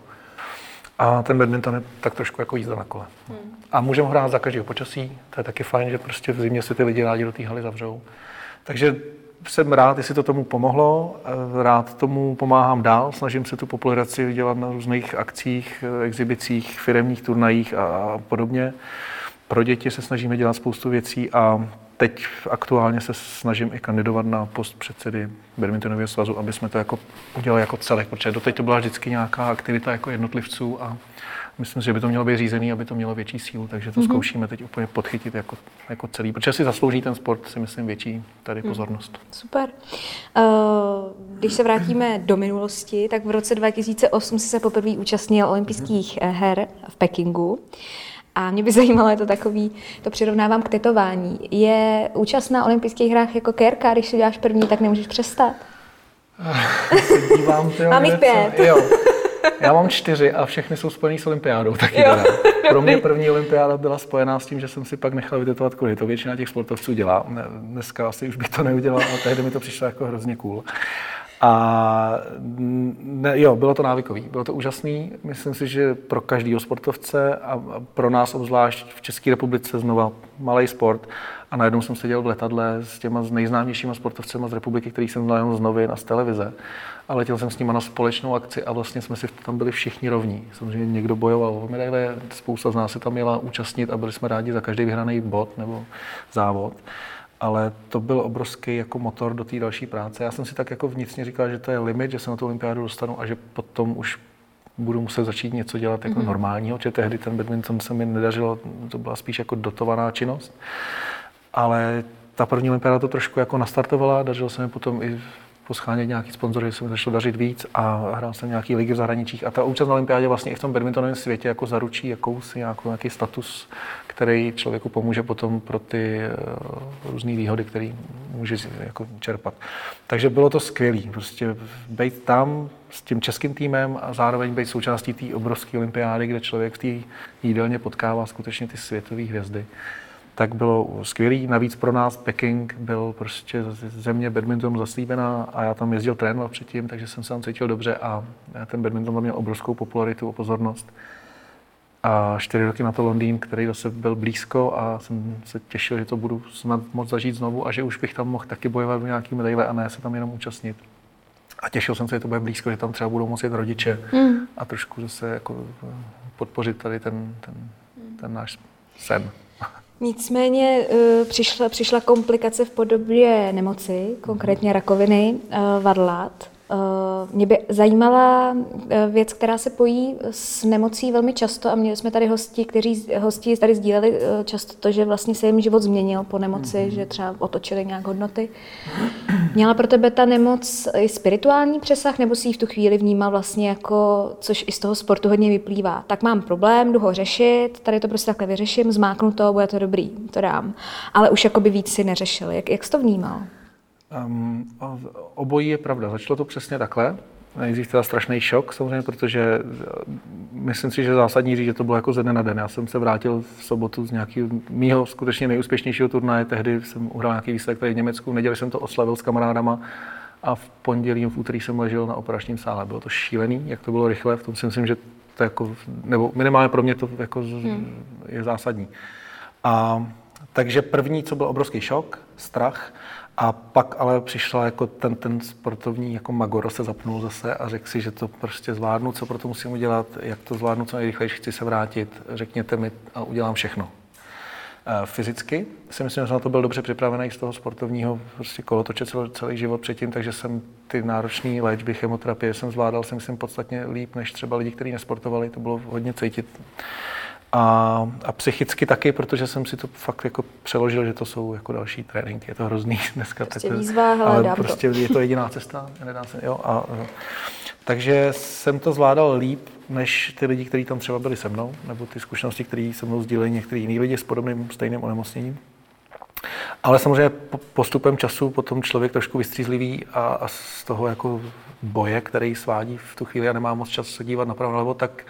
A ten badminton je tak trošku jako jízda na kole. Hmm. A můžeme hrát za každého počasí. To je taky fajn, že prostě v zimě se ty lidi rádi do té haly zavřou. Takže jsem rád, jestli to tomu pomohlo. Rád tomu pomáhám dál. Snažím se tu popularizaci dělat na různých akcích, exhibicích, firemních turnajích a podobně. Pro děti se snažíme dělat spoustu věcí a teď aktuálně se snažím i kandidovat na post předsedy badmintonového svazu, aby jsme to jako udělali jako celek, protože doteď to byla vždycky nějaká aktivita jako jednotlivců a myslím si, že by to mělo být řízený, aby to mělo větší sílu, takže to mm-hmm. zkoušíme teď úplně podchytit jako, jako celý, protože si zaslouží ten sport, si myslím, větší tady mhm. pozornost. Mm. Super. Uh, když se vrátíme do minulosti, tak v roce 2008 jsi se poprvé účastnil olympijských mm-hmm. her v Pekingu. A mě by (laughs) zajímalo, je to takový, to přirovnávám k tetování. Je účast na olympijských hrách jako kérka, když si děláš první, tak nemůžeš přestat? (laughs) se dívám, tyjo, Mám jich pět. Jo. Já mám čtyři a všechny jsou spojený s olympiádou. Taky teda. Pro mě (laughs) první olympiáda byla spojená s tím, že jsem si pak nechal vytetovat kudy. To většina těch sportovců dělá. Dneska asi už bych to neudělal, ale tehdy mi to přišlo jako hrozně cool. A ne, jo, bylo to návykový, bylo to úžasný. Myslím si, že pro každého sportovce a pro nás obzvlášť v České republice znova malý sport. A najednou jsem seděl v letadle s těma nejznámějšíma sportovcema z republiky, který jsem znal z novin a z televize. A letěl jsem s nimi na společnou akci a vlastně jsme si tam byli všichni rovní. Samozřejmě někdo bojoval o medaile, spousta z nás se tam měla účastnit a byli jsme rádi za každý vyhraný bod nebo závod ale to byl obrovský jako motor do té další práce. Já jsem si tak jako vnitřně říkal, že to je limit, že se na tu olympiádu dostanu a že potom už budu muset začít něco dělat jako mm-hmm. normálního, že tehdy ten badminton se mi nedařilo, to byla spíš jako dotovaná činnost. Ale ta první olympiáda to trošku jako nastartovala, dařilo se mi potom i poschánět nějaký sponzory, se mi začalo dařit víc a hrál jsem nějaký ligy v zahraničích. A ta účast na olympiádě vlastně i v tom badmintonovém světě jako zaručí jakousi nějakou, nějaký status, který člověku pomůže potom pro ty uh, různé výhody, které může jako čerpat. Takže bylo to skvělé. Prostě být tam s tím českým týmem a zároveň být součástí té obrovské olympiády, kde člověk v té jídelně potkává skutečně ty světové hvězdy tak bylo skvělý. Navíc pro nás Peking byl prostě země badmintonu zaslíbená a já tam jezdil trénovat předtím, takže jsem se tam cítil dobře a ten badminton měl obrovskou popularitu a pozornost. A čtyři roky na to Londýn, který zase byl blízko a jsem se těšil, že to budu snad moc zažít znovu a že už bych tam mohl taky bojovat v nějaký medaile a ne se tam jenom účastnit. A těšil jsem se, že to bude blízko, že tam třeba budou moci rodiče mm. a trošku zase jako podpořit tady ten, ten, ten náš sen. Nicméně uh, přišla, přišla komplikace v podobě nemoci, konkrétně rakoviny vadlat. Uh, mě by zajímala uh, věc, která se pojí s nemocí velmi často a měli jsme tady hosti, kteří hosti tady sdíleli uh, často to, že vlastně se jim život změnil po nemoci, mm-hmm. že třeba otočili nějak hodnoty. Měla pro tebe ta nemoc i spirituální přesah, nebo si ji v tu chvíli vnímal vlastně jako, což i z toho sportu hodně vyplývá. Tak mám problém, jdu ho řešit, tady to prostě takhle vyřeším, zmáknu to, bude to dobrý, to dám. Ale už jakoby víc si neřešil. Jak, jak jsi to vnímal? Um, obojí je pravda. Začalo to přesně takhle. Nejdřív teda strašný šok, samozřejmě, protože eh, myslím si, že zásadní říct, že to bylo jako ze dne na den. Já jsem se vrátil v sobotu z nějakého mýho skutečně nejúspěšnějšího turnaje. Tehdy jsem uhrál nějaký výsledek tady v Německu. V neděli jsem to oslavil s kamarádama a v pondělí, v úterý jsem ležel na operačním sále. Bylo to šílený, jak to bylo rychle. V tom si myslím, že to jako, nebo minimálně pro mě to jako hmm. je zásadní. A takže první, co byl obrovský šok, strach, a pak ale přišla jako ten, ten sportovní jako Magoro se zapnul zase a řekl si, že to prostě zvládnu, co pro to musím udělat, jak to zvládnu co nejrychleji, chci se vrátit, řekněte mi a udělám všechno. E, fyzicky si myslím, že na to byl dobře připravený z toho sportovního prostě kolotoče celý, celý život předtím, takže jsem ty náročné léčby, chemoterapie jsem zvládal, si myslím, podstatně líp než třeba lidi, kteří nesportovali, to bylo hodně cítit a, a psychicky taky, protože jsem si to fakt jako přeložil, že to jsou jako další tréninky. Je to hrozný (laughs) dneska. Prostě tak, výzva, hele, ale prostě to. je to jediná (laughs) cesta. Nedá se, jo, a, takže jsem to zvládal líp, než ty lidi, kteří tam třeba byli se mnou, nebo ty zkušenosti, které se mnou sdíleli některý jiný lidi s podobným stejným onemocněním. Ale samozřejmě postupem času potom člověk trošku vystřízlivý a, a z toho jako boje, který svádí v tu chvíli a nemá moc času se dívat napravo nalevo, tak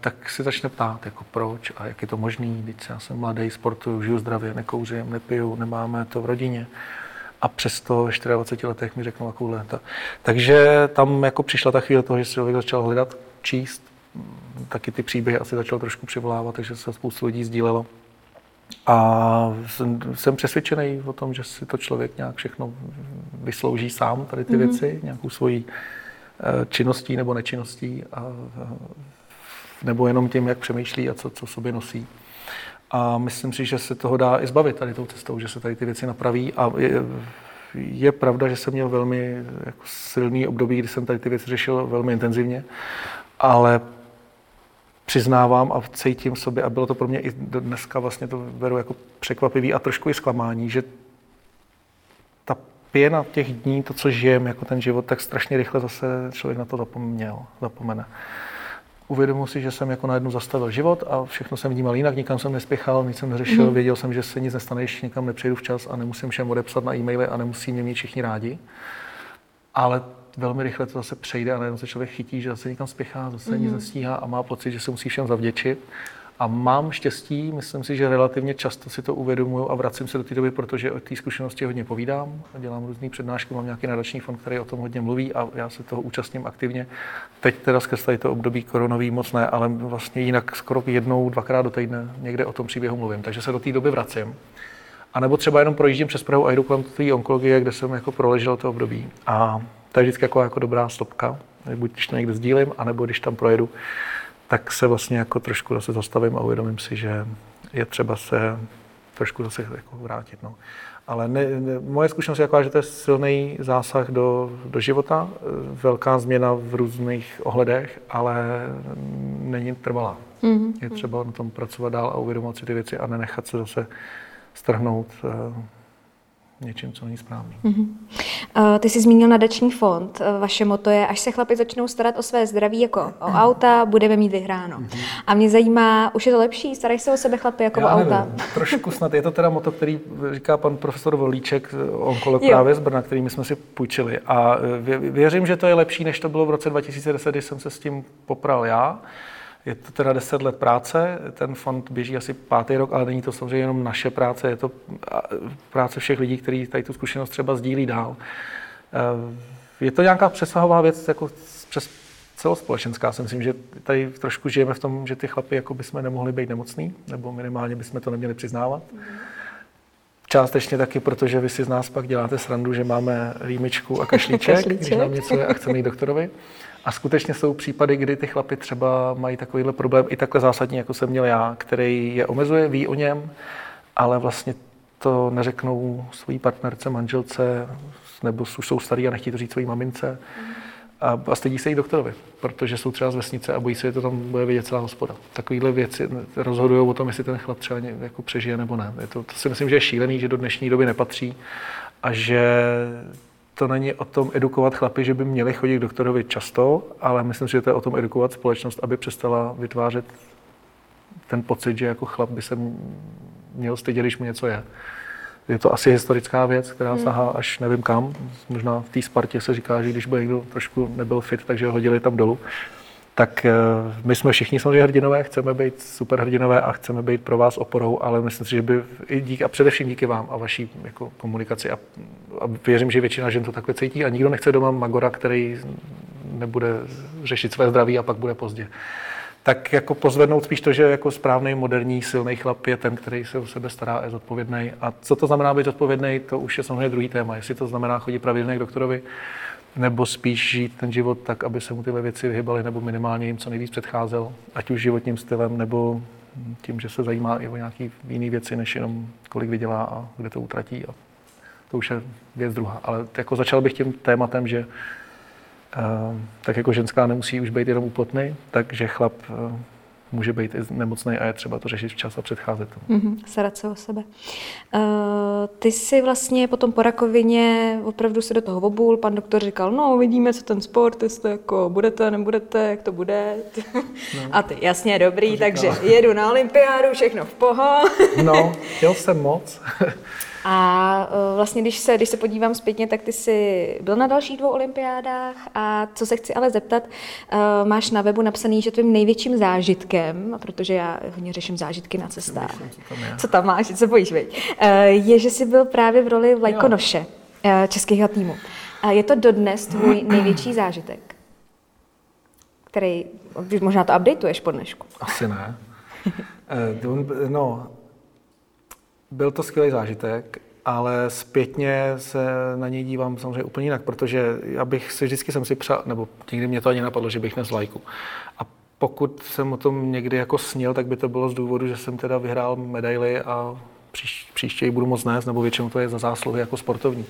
tak si začne ptát, jako proč a jak je to možný, když já jsem mladý, sportuju, žiju zdravě, nekouřím, nepiju, nemáme to v rodině. A přesto v 24 letech mi řeknou takovouhle. Takže tam jako přišla ta chvíle toho, že si člověk začal hledat, číst, taky ty příběhy asi začal trošku přivolávat, takže se spoustu lidí sdílelo. A jsem, jsem přesvědčený o tom, že si to člověk nějak všechno vyslouží sám, tady ty mm-hmm. věci, nějakou svojí eh, činností nebo nečinností a nebo jenom tím, jak přemýšlí a co, co sobě nosí. A myslím si, že se toho dá i zbavit tady tou cestou, že se tady ty věci napraví. A je, je pravda, že jsem měl velmi jako silný období, kdy jsem tady ty věci řešil velmi intenzivně, ale přiznávám a cítím sobě, a bylo to pro mě i dneska vlastně to beru jako překvapivý a trošku i zklamání, že ta pěna těch dní, to, co žijem, jako ten život, tak strašně rychle zase člověk na to zapomněl, zapomene uvědomil si, že jsem jako najednou zastavil život a všechno jsem vnímal jinak, nikam jsem nespěchal, nic jsem neřešil, mm. věděl jsem, že se nic nestane, když někam nepřejdu včas a nemusím všem odepsat na e-maily a nemusí mě mít všichni rádi. Ale velmi rychle to zase přejde a najednou se člověk chytí, že zase někam spěchá, zase mm-hmm. nic nestíhá a má pocit, že se musí všem zavděčit. A mám štěstí, myslím si, že relativně často si to uvědomuju a vracím se do té doby, protože o té zkušenosti hodně povídám. Dělám různé přednášky, mám nějaký nadační fond, který o tom hodně mluví a já se toho účastním aktivně. Teď teda skrz tady to období koronový moc ne, ale vlastně jinak skoro jednou, dvakrát do týdne někde o tom příběhu mluvím. Takže se do té doby vracím. A nebo třeba jenom projíždím přes Prahu a jdu kolem té onkologie, kde jsem jako proležel to období. A to je vždycky jako, jako dobrá stopka, buď když to někde sdílím, anebo když tam projedu, tak se vlastně jako trošku zase zastavím a uvědomím si, že je třeba se trošku zase jako vrátit. No. Ale ne, ne, moje zkušenost je taková, že to je silný zásah do, do života, velká změna v různých ohledech, ale není trvalá. Mm-hmm. Je třeba na tom pracovat dál a uvědomovat si ty věci a nenechat se zase strhnout uh, něčím, co není správný. Mm-hmm. Uh, ty jsi zmínil nadační fond. Uh, vaše moto je, až se chlapi začnou starat o své zdraví jako o auta, budeme mít vyhráno. Mm-hmm. A mě zajímá, už je to lepší? Starají se o sebe chlapi jako Já o auta? Nevím, trošku snad. Je to teda moto, který říká pan profesor Volíček, onkolog jo. právě z Brna, který my jsme si půjčili. A věřím, že to je lepší, než to bylo v roce 2010, kdy jsem se s tím popral já. Je to teda 10 let práce, ten fond běží asi pátý rok, ale není to samozřejmě jenom naše práce, je to práce všech lidí, kteří tady tu zkušenost třeba sdílí dál. Eh, je to nějaká přesahová věc jako přes celospolečenská. Si myslím, že tady trošku žijeme v tom, že ty chlapy jako by jsme nemohli být nemocný, nebo minimálně bychom to neměli přiznávat. Částečně taky, protože vy si z nás pak děláte srandu, že máme rýmičku a kašlíček, (laughs) kašlíček. když nám něco je a chceme jít doktorovi. A skutečně jsou případy, kdy ty chlapy třeba mají takovýhle problém, i takhle zásadní, jako jsem měl já, který je omezuje, ví o něm, ale vlastně to neřeknou svojí partnerce, manželce, nebo už jsou starý a nechtějí to říct svojí mamince. A, a stydí se jí doktorovi, protože jsou třeba z vesnice a bojí se, že to tam bude vidět celá hospoda. Takovýhle věci rozhodují o tom, jestli ten chlap třeba jako přežije nebo ne. Je to, to si myslím, že je šílený, že do dnešní doby nepatří a že to není o tom edukovat chlapy, že by měli chodit k doktorovi často, ale myslím že to je o tom edukovat společnost, aby přestala vytvářet ten pocit, že jako chlap by se měl stydět, když mu něco je. Je to asi historická věc, která hmm. sahá až nevím kam. Možná v té Spartě se říká, že když by někdo trošku nebyl fit, takže ho hodili tam dolů tak eh, my jsme všichni samozřejmě hrdinové, chceme být super hrdinové a chceme být pro vás oporou, ale myslím si, že by i díky, a především díky vám a vaší jako komunikaci a, a věřím, že většina žen to takhle cítí a nikdo nechce doma magora, který nebude řešit své zdraví a pak bude pozdě. Tak jako pozvednout spíš to, že jako správný, moderní, silný chlap je ten, který se o sebe stará a je zodpovědný. A co to znamená být zodpovědný, to už je samozřejmě druhý téma. Jestli to znamená chodit pravidelně k doktorovi, nebo spíš žít ten život tak, aby se mu tyhle věci vyhybaly, nebo minimálně jim co nejvíc předcházel, ať už životním stylem, nebo tím, že se zajímá i o nějaké jiné věci, než jenom kolik vydělá a kde to utratí. A to už je věc druhá. Ale jako začal bych tím tématem, že tak jako ženská nemusí už být jenom úplotný, takže chlap uh, může být i nemocný a je třeba to řešit včas a předcházet tomu. Mm-hmm, starat se o sebe. Uh, ty jsi vlastně potom po rakovině opravdu se do toho obul, pan doktor říkal, no uvidíme, co ten sport, jestli jako budete, nebudete, jak to bude. No. (laughs) A ty, jasně, dobrý, takže jedu na olympiádu, všechno v poho. no, (laughs) chtěl jsem moc. A uh, vlastně, když se, když se podívám zpětně, tak ty jsi byl na dalších dvou olympiádách a co se chci ale zeptat, uh, máš na webu napsaný, že tvým největším zážitkem, protože já hodně řeším zážitky na cestách, co tam, co tam máš, co bojíš, veď, uh, je, že jsi byl právě v roli vlajkonoše českého týmu. A je to dodnes tvůj největší zážitek? který, možná to updateuješ po dnešku. Asi ne. no, byl to skvělý zážitek, ale zpětně se na něj dívám samozřejmě úplně jinak, protože já bych si vždycky jsem si přál, nebo nikdy mě to ani napadlo, že bych nesl lajku. A pokud jsem o tom někdy jako snil, tak by to bylo z důvodu, že jsem teda vyhrál medaily a příš, příště ji budu moc nést, nebo většinou to je za zásluhy jako sportovní.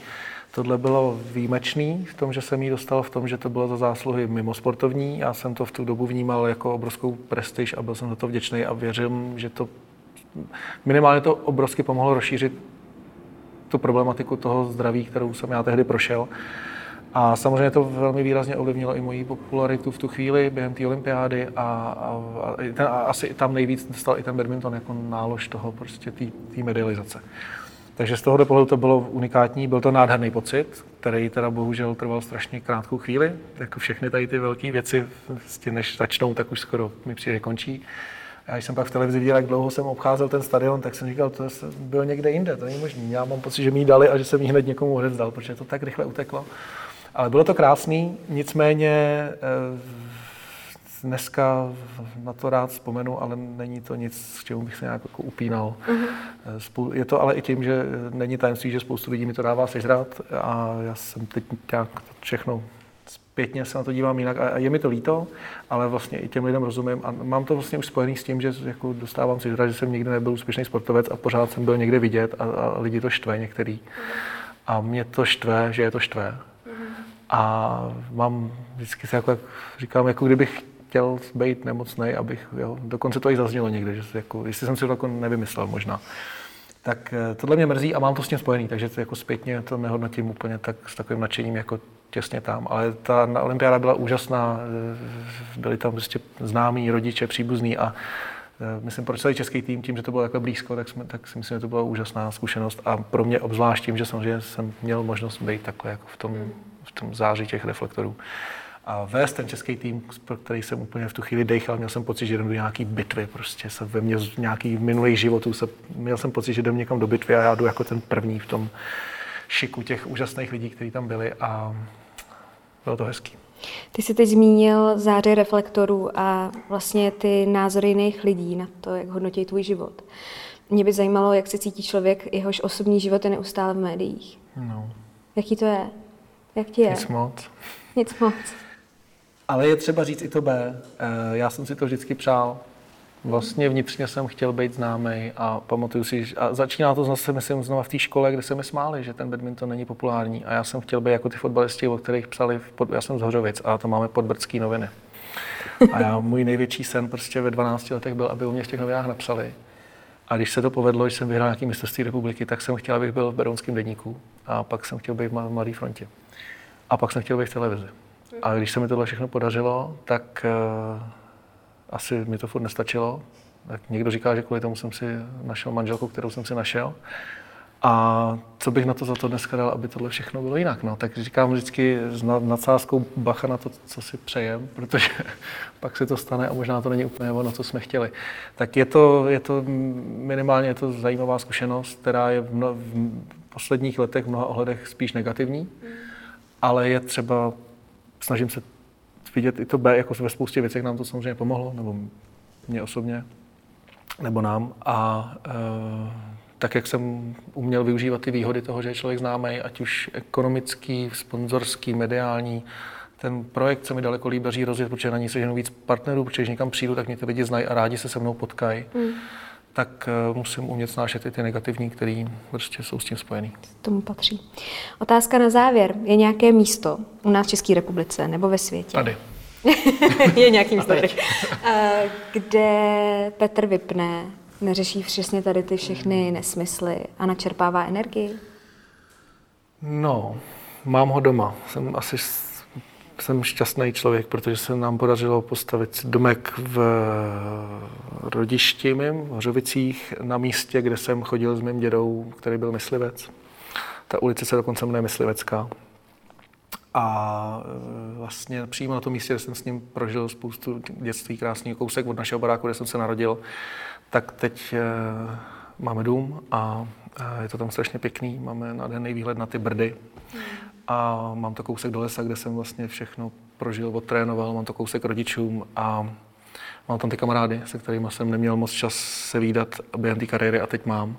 Tohle bylo výjimečný v tom, že jsem ji dostal v tom, že to bylo za zásluhy mimo sportovní. Já jsem to v tu dobu vnímal jako obrovskou prestiž a byl jsem za to vděčný a věřím, že to minimálně to obrovsky pomohlo rozšířit tu problematiku toho zdraví, kterou jsem já tehdy prošel. A samozřejmě to velmi výrazně ovlivnilo i moji popularitu v tu chvíli během té olympiády a, a, a, ten, a asi tam nejvíc stal i ten badminton jako nálož toho prostě té medializace. Takže z tohoto pohledu to bylo unikátní, byl to nádherný pocit, který teda bohužel trval strašně krátkou chvíli, jako všechny tady ty velké věci, než začnou, tak už skoro mi přijde končí. Já když jsem pak v televizi viděl, jak dlouho jsem obcházel ten stadion, tak jsem říkal, to byl někde jinde, to není možné. Já mám pocit, že mi ji dali a že jsem ji hned někomu odezdal, protože to tak rychle uteklo. Ale bylo to krásný, nicméně eh, dneska na to rád vzpomenu, ale není to nic, s čemu bych se nějak jako upínal. Mm-hmm. Je to ale i tím, že není tajemství, že spoustu lidí mi to dává sežrat a já jsem teď nějak všechno zpětně se na to dívám jinak a je mi to líto, ale vlastně i těm lidem rozumím a mám to vlastně už spojený s tím, že jako dostávám si že jsem nikdy nebyl úspěšný sportovec a pořád jsem byl někde vidět a, a lidi to štve některý. A mě to štve, že je to štve. A mám vždycky se jako, říkám, jako kdybych chtěl být nemocný, abych, jo, dokonce to i zaznělo někde, že jako, jestli jsem si to jako nevymyslel možná. Tak eh, tohle mě mrzí a mám to s tím spojený, takže to jako zpětně to nehodnotím úplně tak s takovým nadšením jako těsně tam. Ale ta olympiáda byla úžasná, byli tam prostě známí rodiče, příbuzní a eh, myslím pro celý český tým, tím, že to bylo takhle blízko, tak, jsme, tak si myslím, že to byla úžasná zkušenost. A pro mě obzvlášť tím, že samozřejmě jsem měl možnost být takhle jako v tom, v tom září těch reflektorů. A vést ten český tým, pro který jsem úplně v tu chvíli dechal, měl jsem pocit, že jdem do nějaký bitvy, prostě. Se ve mně z nějakých minulých životů, se, měl jsem pocit, že jdem někam do bitvy a já jdu jako ten první v tom šiku těch úžasných lidí, kteří tam byli. A bylo to hezký. Ty jsi teď zmínil záře reflektorů a vlastně ty názory jiných lidí na to, jak hodnotí tvůj život. Mě by zajímalo, jak se cítí člověk, jehož osobní život je neustále v médiích. No. Jaký to je? Jak ti je? Nic moc. Nic moc. Ale je třeba říct i to B. Eh, já jsem si to vždycky přál. Vlastně vnitřně jsem chtěl být známý a pamatuju si, a začíná to zase, myslím, znova v té škole, kde se mi smáli, že ten badminton není populární a já jsem chtěl být jako ty fotbalisti, o kterých psali, pod, já jsem z Hořovic a to máme pod Brdský noviny. A já, můj největší sen prostě ve 12 letech byl, aby u mě v těch novinách napsali. A když se to povedlo, že jsem vyhrál nějaký mistrovství republiky, tak jsem chtěl, abych byl v Berounském denníku a pak jsem chtěl být v Mladé frontě. A pak jsem chtěl být v televizi. A když se mi tohle všechno podařilo, tak uh, asi mi to furt nestačilo. Tak někdo říká, že kvůli tomu jsem si našel manželku, kterou jsem si našel. A co bych na to za to dneska dal, aby tohle všechno bylo jinak? No, tak říkám vždycky s nadsázkou bacha na to, co si přejem, (laughs) protože pak se to stane a možná to není úplně ono, co jsme chtěli. Tak je to, je to minimálně je to zajímavá zkušenost, která je v, mno, v posledních letech v mnoha ohledech spíš negativní, ale je třeba snažím se vidět i to B, jako ve spoustě věcech nám to samozřejmě pomohlo, nebo mě osobně, nebo nám. A e, tak, jak jsem uměl využívat ty výhody toho, že je člověk známý, ať už ekonomický, sponzorský, mediální, ten projekt se mi daleko líbí rozjet, protože na ní se ženou víc partnerů, protože když někam přijdu, tak mě ty lidi znají a rádi se se mnou potkají. Mm tak eh, musím umět snášet i ty negativní, které prostě jsou s tím spojený. Tomu patří. Otázka na závěr. Je nějaké místo u nás v České republice nebo ve světě? Tady. (laughs) je nějaký místo tady. (laughs) Eh, kde Petr vypne, neřeší přesně tady ty všechny nesmysly a načerpává energii? No, mám ho doma. Jsem asi jsem šťastný člověk, protože se nám podařilo postavit domek v rodišti mým, v Hořovicích, na místě, kde jsem chodil s mým dědou, který byl myslivec. Ta ulice se dokonce jmenuje Myslivecká. A e, vlastně přímo na tom místě, kde jsem s ním prožil spoustu dětství, krásný kousek od našeho baráku, kde jsem se narodil, tak teď e, máme dům a e, je to tam strašně pěkný. Máme nádherný výhled na ty brdy. Hmm a mám to kousek do lesa, kde jsem vlastně všechno prožil, odtrénoval, mám to kousek rodičům a mám tam ty kamarády, se kterými jsem neměl moc čas se výdat během té kariéry a teď mám.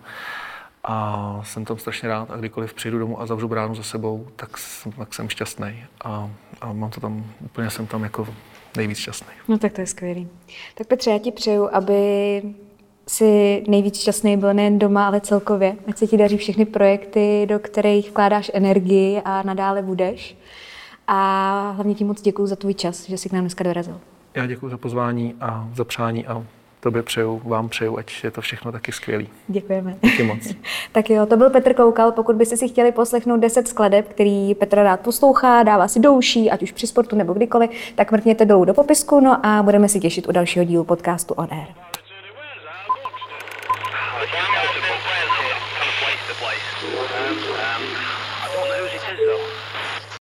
A jsem tam strašně rád a kdykoliv přijdu domů a zavřu bránu za sebou, tak, tak jsem šťastný. A, a mám to tam, úplně jsem tam jako nejvíc šťastný. No tak to je skvělý. Tak Petře, já ti přeju, aby si nejvíc šťastný byl nejen doma, ale celkově. Ať se ti daří všechny projekty, do kterých vkládáš energii a nadále budeš. A hlavně ti moc děkuji za tvůj čas, že jsi k nám dneska dorazil. Já děkuji za pozvání a za přání a tobě přeju, vám přeju, ať je to všechno taky skvělý. Děkujeme. Díky moc. (laughs) tak jo, to byl Petr Koukal. Pokud byste si chtěli poslechnout 10 skladeb, který Petr rád poslouchá, dává si douší, ať už při sportu nebo kdykoliv, tak mrkněte dolů do popisku, no a budeme si těšit u dalšího dílu podcastu On Air.